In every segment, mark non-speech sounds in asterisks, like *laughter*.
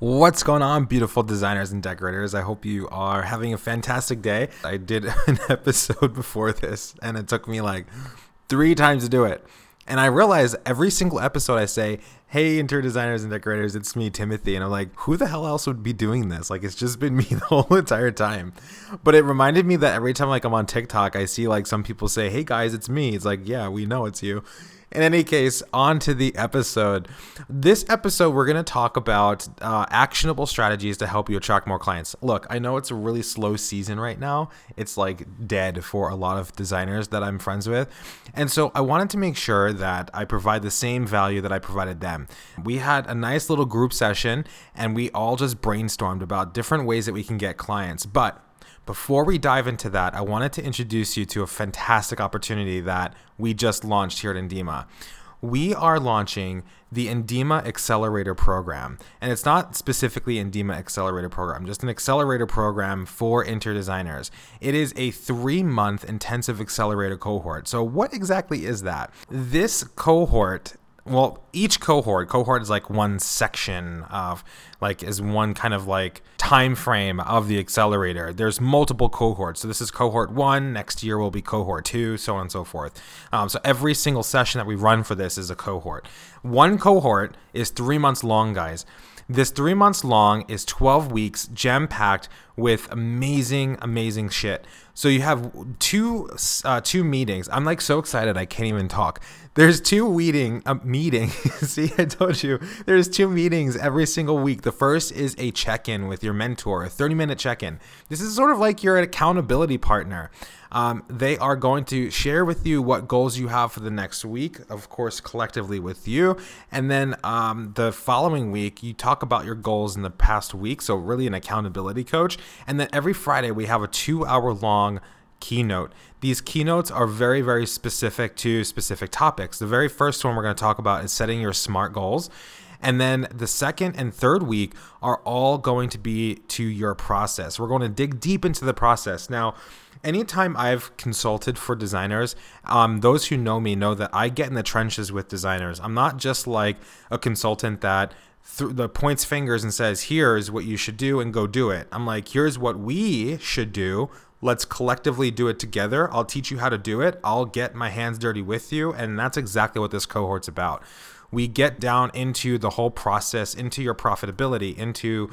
What's going on, beautiful designers and decorators? I hope you are having a fantastic day. I did *laughs* an episode before this, and it took me like three times to do it. And I realize every single episode I say, Hey, interior designers and decorators, it's me, Timothy. And I'm like, Who the hell else would be doing this? Like, it's just been *laughs* me the whole entire time. But it reminded me that every time, like, I'm on TikTok, I see like some people say, Hey guys, it's me. It's like, Yeah, we know it's you. In any case, on to the episode. This episode, we're going to talk about uh, actionable strategies to help you attract more clients. Look, I know it's a really slow season right now. It's like dead for a lot of designers that I'm friends with. And so I wanted to make sure that I provide the same value that I provided them. We had a nice little group session and we all just brainstormed about different ways that we can get clients. But before we dive into that, I wanted to introduce you to a fantastic opportunity that we just launched here at Indema We are launching the Indema Accelerator Program. And it's not specifically Indema Accelerator Program, just an accelerator program for interior designers. It is a three month intensive accelerator cohort. So, what exactly is that? This cohort well each cohort cohort is like one section of like is one kind of like time frame of the accelerator there's multiple cohorts so this is cohort one next year will be cohort two so on and so forth um, so every single session that we run for this is a cohort one cohort is three months long guys this three months long is 12 weeks jam packed with amazing amazing shit so you have two uh, two meetings. I'm like so excited I can't even talk. There's two meeting uh, meeting. *laughs* See, I told you. There's two meetings every single week. The first is a check-in with your mentor, a 30-minute check-in. This is sort of like your accountability partner. Um, they are going to share with you what goals you have for the next week, of course, collectively with you. And then um, the following week, you talk about your goals in the past week. So, really, an accountability coach. And then every Friday, we have a two hour long keynote. These keynotes are very, very specific to specific topics. The very first one we're going to talk about is setting your SMART goals. And then the second and third week are all going to be to your process. We're going to dig deep into the process. Now, anytime I've consulted for designers, um, those who know me know that I get in the trenches with designers. I'm not just like a consultant that th- the points fingers and says, "Here's what you should do," and go do it. I'm like, "Here's what we should do." Let's collectively do it together. I'll teach you how to do it. I'll get my hands dirty with you. And that's exactly what this cohort's about. We get down into the whole process, into your profitability, into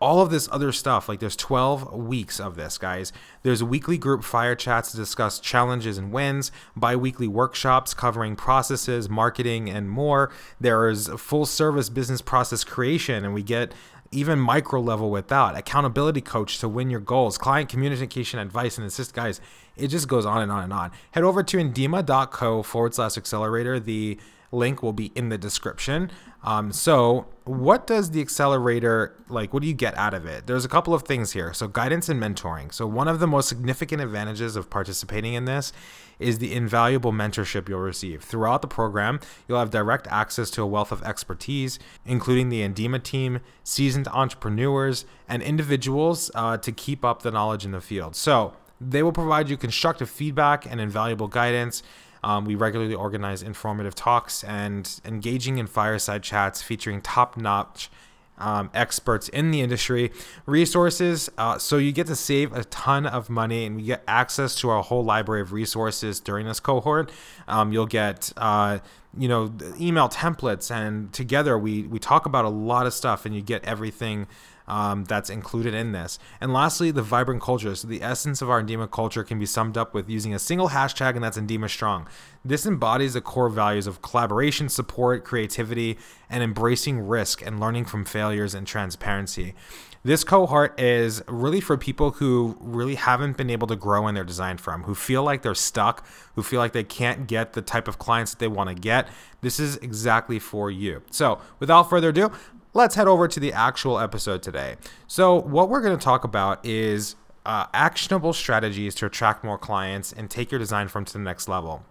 all of this other stuff. Like there's 12 weeks of this, guys. There's weekly group fire chats to discuss challenges and wins, bi weekly workshops covering processes, marketing, and more. There is full service business process creation, and we get even micro level with that. Accountability coach to win your goals, client communication advice, and assist guys. It just goes on and on and on. Head over to indema.co forward slash accelerator. The link will be in the description. Um, so, what does the accelerator like? What do you get out of it? There's a couple of things here. So, guidance and mentoring. So, one of the most significant advantages of participating in this is the invaluable mentorship you'll receive. Throughout the program, you'll have direct access to a wealth of expertise, including the Indema team, seasoned entrepreneurs, and individuals uh, to keep up the knowledge in the field. So, they will provide you constructive feedback and invaluable guidance um, we regularly organize informative talks and engaging in fireside chats featuring top notch um, experts in the industry, resources. Uh, so you get to save a ton of money and we get access to our whole library of resources during this cohort. Um, you'll get, uh, you know, email templates, and together we we talk about a lot of stuff, and you get everything um, that's included in this. And lastly, the vibrant culture. So the essence of our Indema culture can be summed up with using a single hashtag, and that's Indema Strong. This embodies the core values of collaboration, support, creativity, and embracing risk and learning from failures and transparency. This cohort is really for people who really haven't been able to grow in their design firm, who feel like they're stuck, who feel like they can't get the type of clients that they want to get. This is exactly for you. So, without further ado, let's head over to the actual episode today. So, what we're going to talk about is uh, actionable strategies to attract more clients and take your design firm to the next level.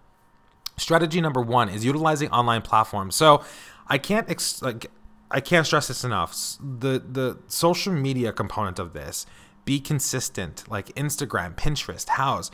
Strategy number one is utilizing online platforms. So, I can't ex- like I can't stress this enough. The the social media component of this, be consistent, like Instagram, Pinterest, Houzz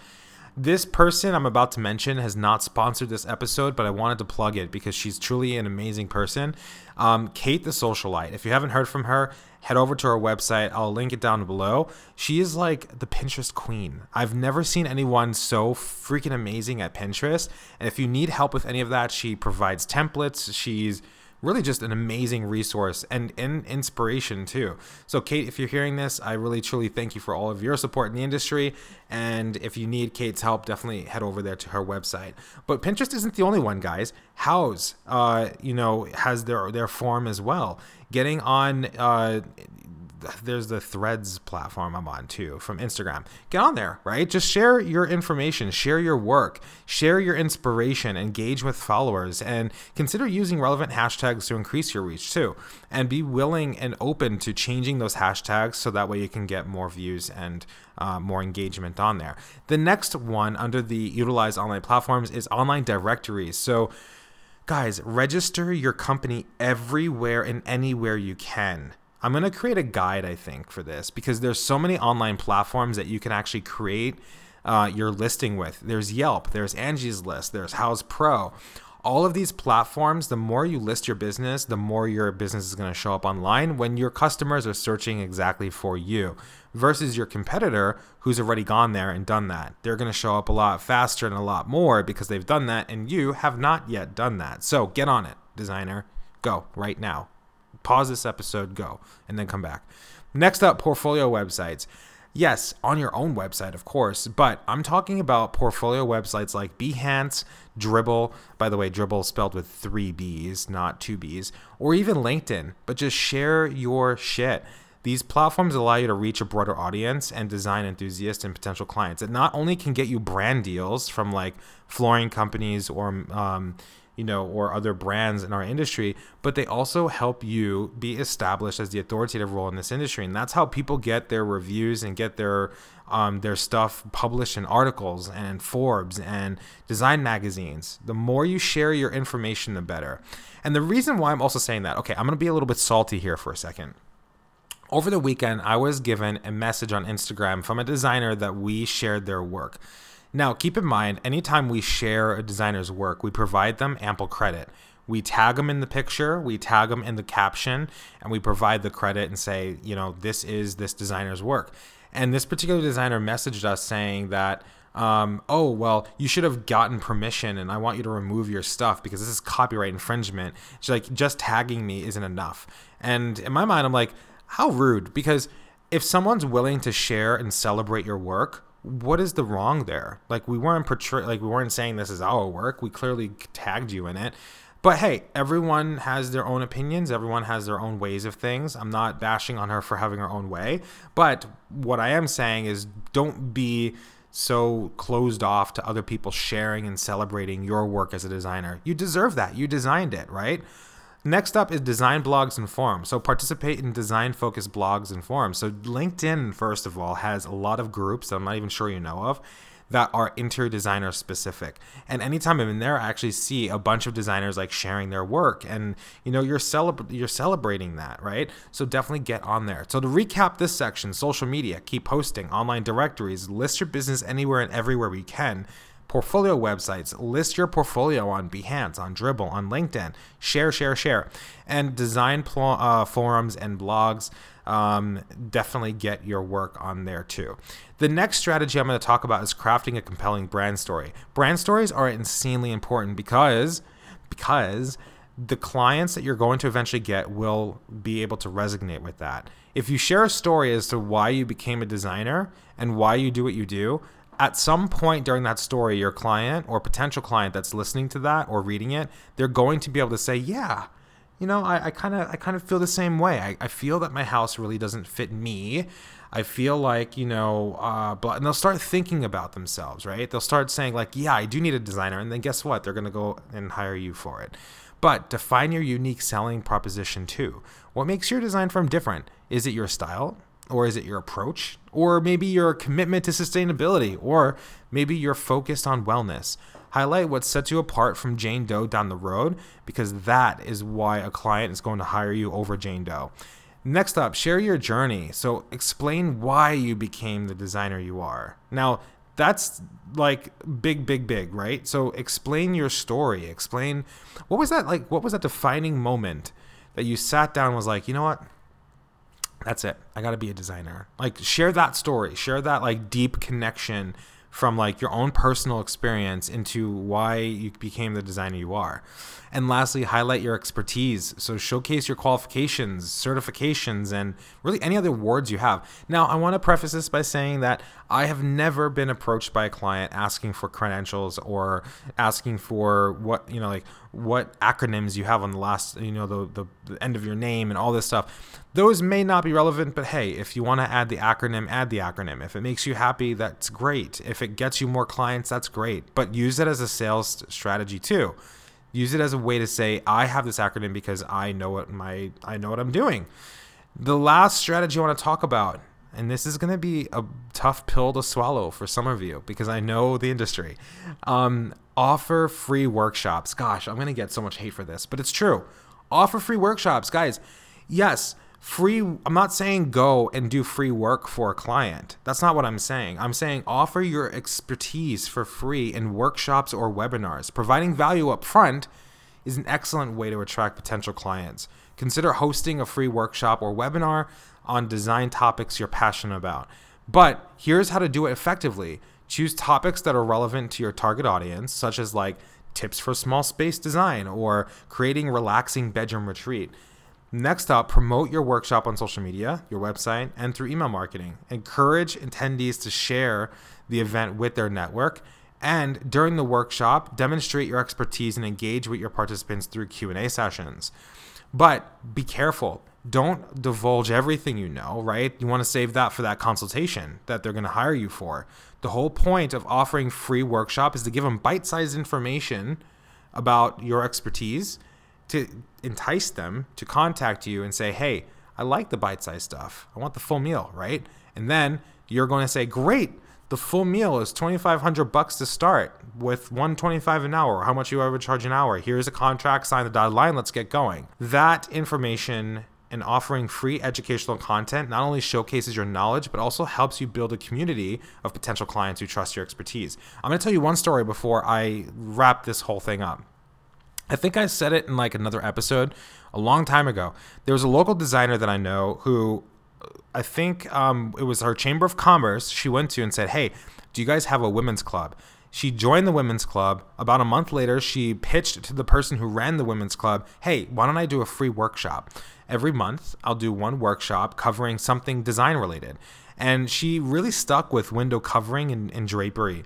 This person I'm about to mention has not sponsored this episode, but I wanted to plug it because she's truly an amazing person. Um, Kate the Socialite. If you haven't heard from her, head over to her website. I'll link it down below. She is like the Pinterest queen. I've never seen anyone so freaking amazing at Pinterest. And if you need help with any of that, she provides templates. She's really just an amazing resource and, and inspiration too. So, Kate, if you're hearing this, I really truly thank you for all of your support in the industry. And if you need Kate's help, definitely head over there to her website. But Pinterest isn't the only one, guys. Houzz, uh, you know, has their their form as well. Getting on uh, there's the threads platform i'm on too from instagram. Get on there right? Just share your information share your work share your inspiration engage with followers and consider using relevant hashtags to increase your reach too. And be willing and open to changing those hashtags so that way you can get more views and uh, more engagement on there. The next one under the utilize online platforms is online directories. So guys register your company everywhere and anywhere you can I'm going to create a guide, I think, for this because there's so many online platforms that you can actually create uh, your listing with. There's Yelp, there's Angie's List, there's Houzz Pro. All of these platforms, the more you list your business, the more your business is going to show up online when your customers are searching exactly for you versus your competitor who's already gone there and done that. They're going to show up a lot faster and a lot more because they've done that, and you have not yet done that. So get on it, designer. Go right now pause this episode, go, and then come back. Next up, portfolio websites. Yes, on your own website, of course, but I'm talking about portfolio websites like Behance, Dribbble, by the way, Dribbble spelled with three B's, not two B's, or even LinkedIn, but just share your shit. These platforms allow you to reach a broader audience and design enthusiasts and potential clients. It not only can get you brand deals from like flooring companies or um, you know, or other brands in our industry, but they also help you be established as the authoritative role in this industry. And that's how people get their reviews and get their um, their stuff published in articles and Forbes and design magazines. The more you share your information, the better. And the reason why I'm also saying that, okay, I'm to be a little bit salty here for a second. Over the weekend, I was given a message on Instagram from a designer that we shared their work. Now, keep in mind, anytime we share a designer's work, we provide them ample credit. We tag them in the picture, we tag them in the caption, and we provide the credit and say, you know, this is this designer's work. And this particular designer messaged us saying that, um, oh, well, you should have gotten permission and I want you to remove your stuff because this is copyright infringement. She's like, just tagging me isn't enough. And in my mind, I'm like, how rude. Because if someone's willing to share and celebrate your work, what is the wrong there? Like we weren't portray like we weren't saying this is our work. We clearly tagged you in it. But hey, everyone has their own opinions. Everyone has their own ways of things. I'm not bashing on her for having her own way. But what I am saying is don't be so closed off to other people sharing and celebrating your work as a designer. You deserve that. You designed it, right? Next up is design blogs and forums. So participate in design focused blogs and forums. So LinkedIn, first of all, has a lot of groups that I'm not even sure you know of that are interior designer specific. And anytime I'm in there, I actually see a bunch of designers like sharing their work, and you know you're you're celebrating that, right? So definitely get on there. So to recap this section, social media, keep posting, online directories, list your business anywhere and everywhere we can portfolio websites. List your portfolio on Behance, on Dribbble, on LinkedIn. Share, share, share. And design pl- uh, forums and blogs. Um, definitely get your work on there too. The next strategy I'm going to talk about is crafting a compelling brand story. Brand stories are insanely important because because the clients that you're going to eventually get will be able to resonate with that. If you share a story as to why you became a designer and why you do what you do, at some point during that story, your client or potential client that's listening to that or reading it, they're going to be able to say, yeah, you know, I kind of I kind of feel the same way. I, I feel that my house really doesn't fit me. I feel like, you know, uh, and they'll start thinking about themselves, right? They'll start saying, like, yeah, I do need a designer. And then guess what? They're going to go and hire you for it. But define your unique selling proposition too. What makes your design firm different? Is it your style? Or is it your approach? Or maybe your commitment to sustainability? Or maybe you're focused on wellness? Highlight what sets you apart from Jane Doe down the road because that is why a client is going to hire you over Jane Doe. Next up, share your journey. So explain why you became the designer you are. Now, That's like big, big, big, right? So explain your story. Explain what was that like? What was that defining moment that you sat down was like, you know what? That's it. I got to be a designer. Like share that story. Share that like deep connection from like your own personal experience into why you became the designer you are. And lastly, highlight your expertise. So showcase your qualifications, certifications, and really any other awards you have. Now, I want to preface this by saying that I have never been approached by a client asking for credentials or asking for what, you know, like what acronyms you have on the last, you know, the, the, the end of your name and all this stuff. Those may not be relevant, but hey, if you want to add the acronym, add the acronym. If it makes you happy, that's great. If it gets you more clients, that's great. But use it as a sales strategy too. Use it as a way to say, I have this acronym because I know what my I know what I'm doing. The last strategy I want to talk about, and this is going to be a tough pill to swallow for some of you because I know the industry. Um, offer free workshops. Gosh, I'm going to get so much hate for this, but it's true. Offer free workshops, guys. Yes, free i'm not saying go and do free work for a client that's not what i'm saying i'm saying offer your expertise for free in workshops or webinars providing value up front is an excellent way to attract potential clients consider hosting a free workshop or webinar on design topics you're passionate about but here's how to do it effectively choose topics that are relevant to your target audience such as like tips for small space design or creating relaxing bedroom retreat Next up, promote your workshop on social media, your website, and through email marketing. Encourage attendees to share the event with their network. And during the workshop, demonstrate your expertise and engage with your participants through Q&A sessions. But be careful. Don't divulge everything you know, right? You want to save that for that consultation that they're going to hire you for. The whole point of offering free workshop is to give them bite-sized information about your expertise to entice them to contact you and say, hey, I like the bite sized stuff. I want the full meal, right? And then you're going to say, great, the full meal is 2500 bucks to start with 125 an hour. How much you ever charge an hour? Here's a contract sign the dotted line let's get going. That information and offering free educational content not only showcases your knowledge but also helps you build a community of potential clients who trust your expertise. I'm to tell you one story before i wrap this whole thing up. I think I said it in like another episode a long time ago. There was a local designer that I know who I think um, it was her chamber of commerce she went to and said, Hey, do you guys have a women's club? She joined the women's club. About a month later, she pitched to the person who ran the women's club, Hey, why don't I do a free workshop? Every month, I'll do one workshop covering something design related. And she really stuck with window covering and, and drapery.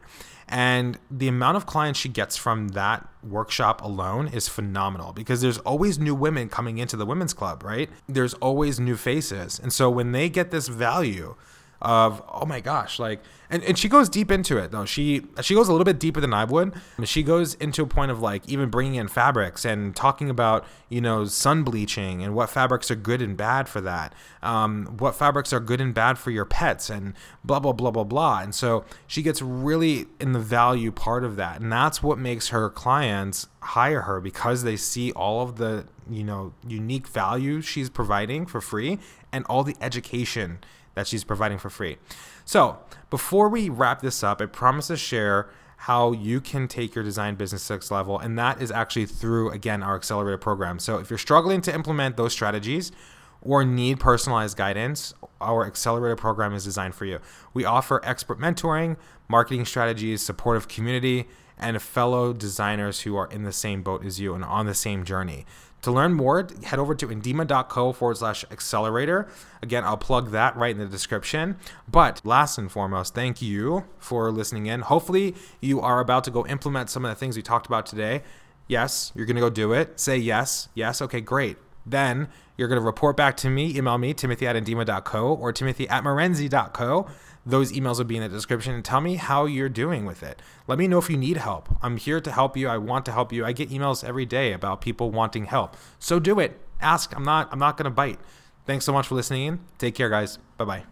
And the amount of clients she gets from that workshop alone is phenomenal because there's always new women coming into the women's club, right? There's always new faces. And so when they get this value, of oh my gosh like and, and she goes deep into it though. She she goes a little bit deeper than i would she goes into a point of like even bringing in fabrics and talking about you know sun bleaching and what fabrics are good and bad for that um, what fabrics are good and bad for your pets and blah blah blah blah blah. And so she gets really in the value part of that. And that's what makes her clients hire her because they see all of the you know unique value she's providing for free and all the education that she's providing for free. So, before we wrap this up, I promise to share how you can take your design business to next level, and that is actually through again our accelerator program. So, if you're struggling to implement those strategies or need personalized guidance, our accelerator program is designed for you. We offer expert mentoring, marketing strategies, supportive community, and fellow designers who are in the same boat as you and on the same journey. To learn more, head over to indema.co forward slash accelerator. Again, I'll plug that right in the description. But last and foremost, thank you for listening in. Hopefully, you are about to go implement some of the things we talked about today. Yes, you're going to go do it. Say yes. Yes. Okay, great. Then you're going to report back to me. Email me, timothy at indema.co or timothy at murenzi.co those emails will be in the description and tell me how you're doing with it. Let me know if you need help. I'm here to help you. I want to help you. I get emails every day about people wanting help. So do it. Ask. I'm not I'm not going to bite. Thanks so much for listening in. Take care guys. Bye-bye.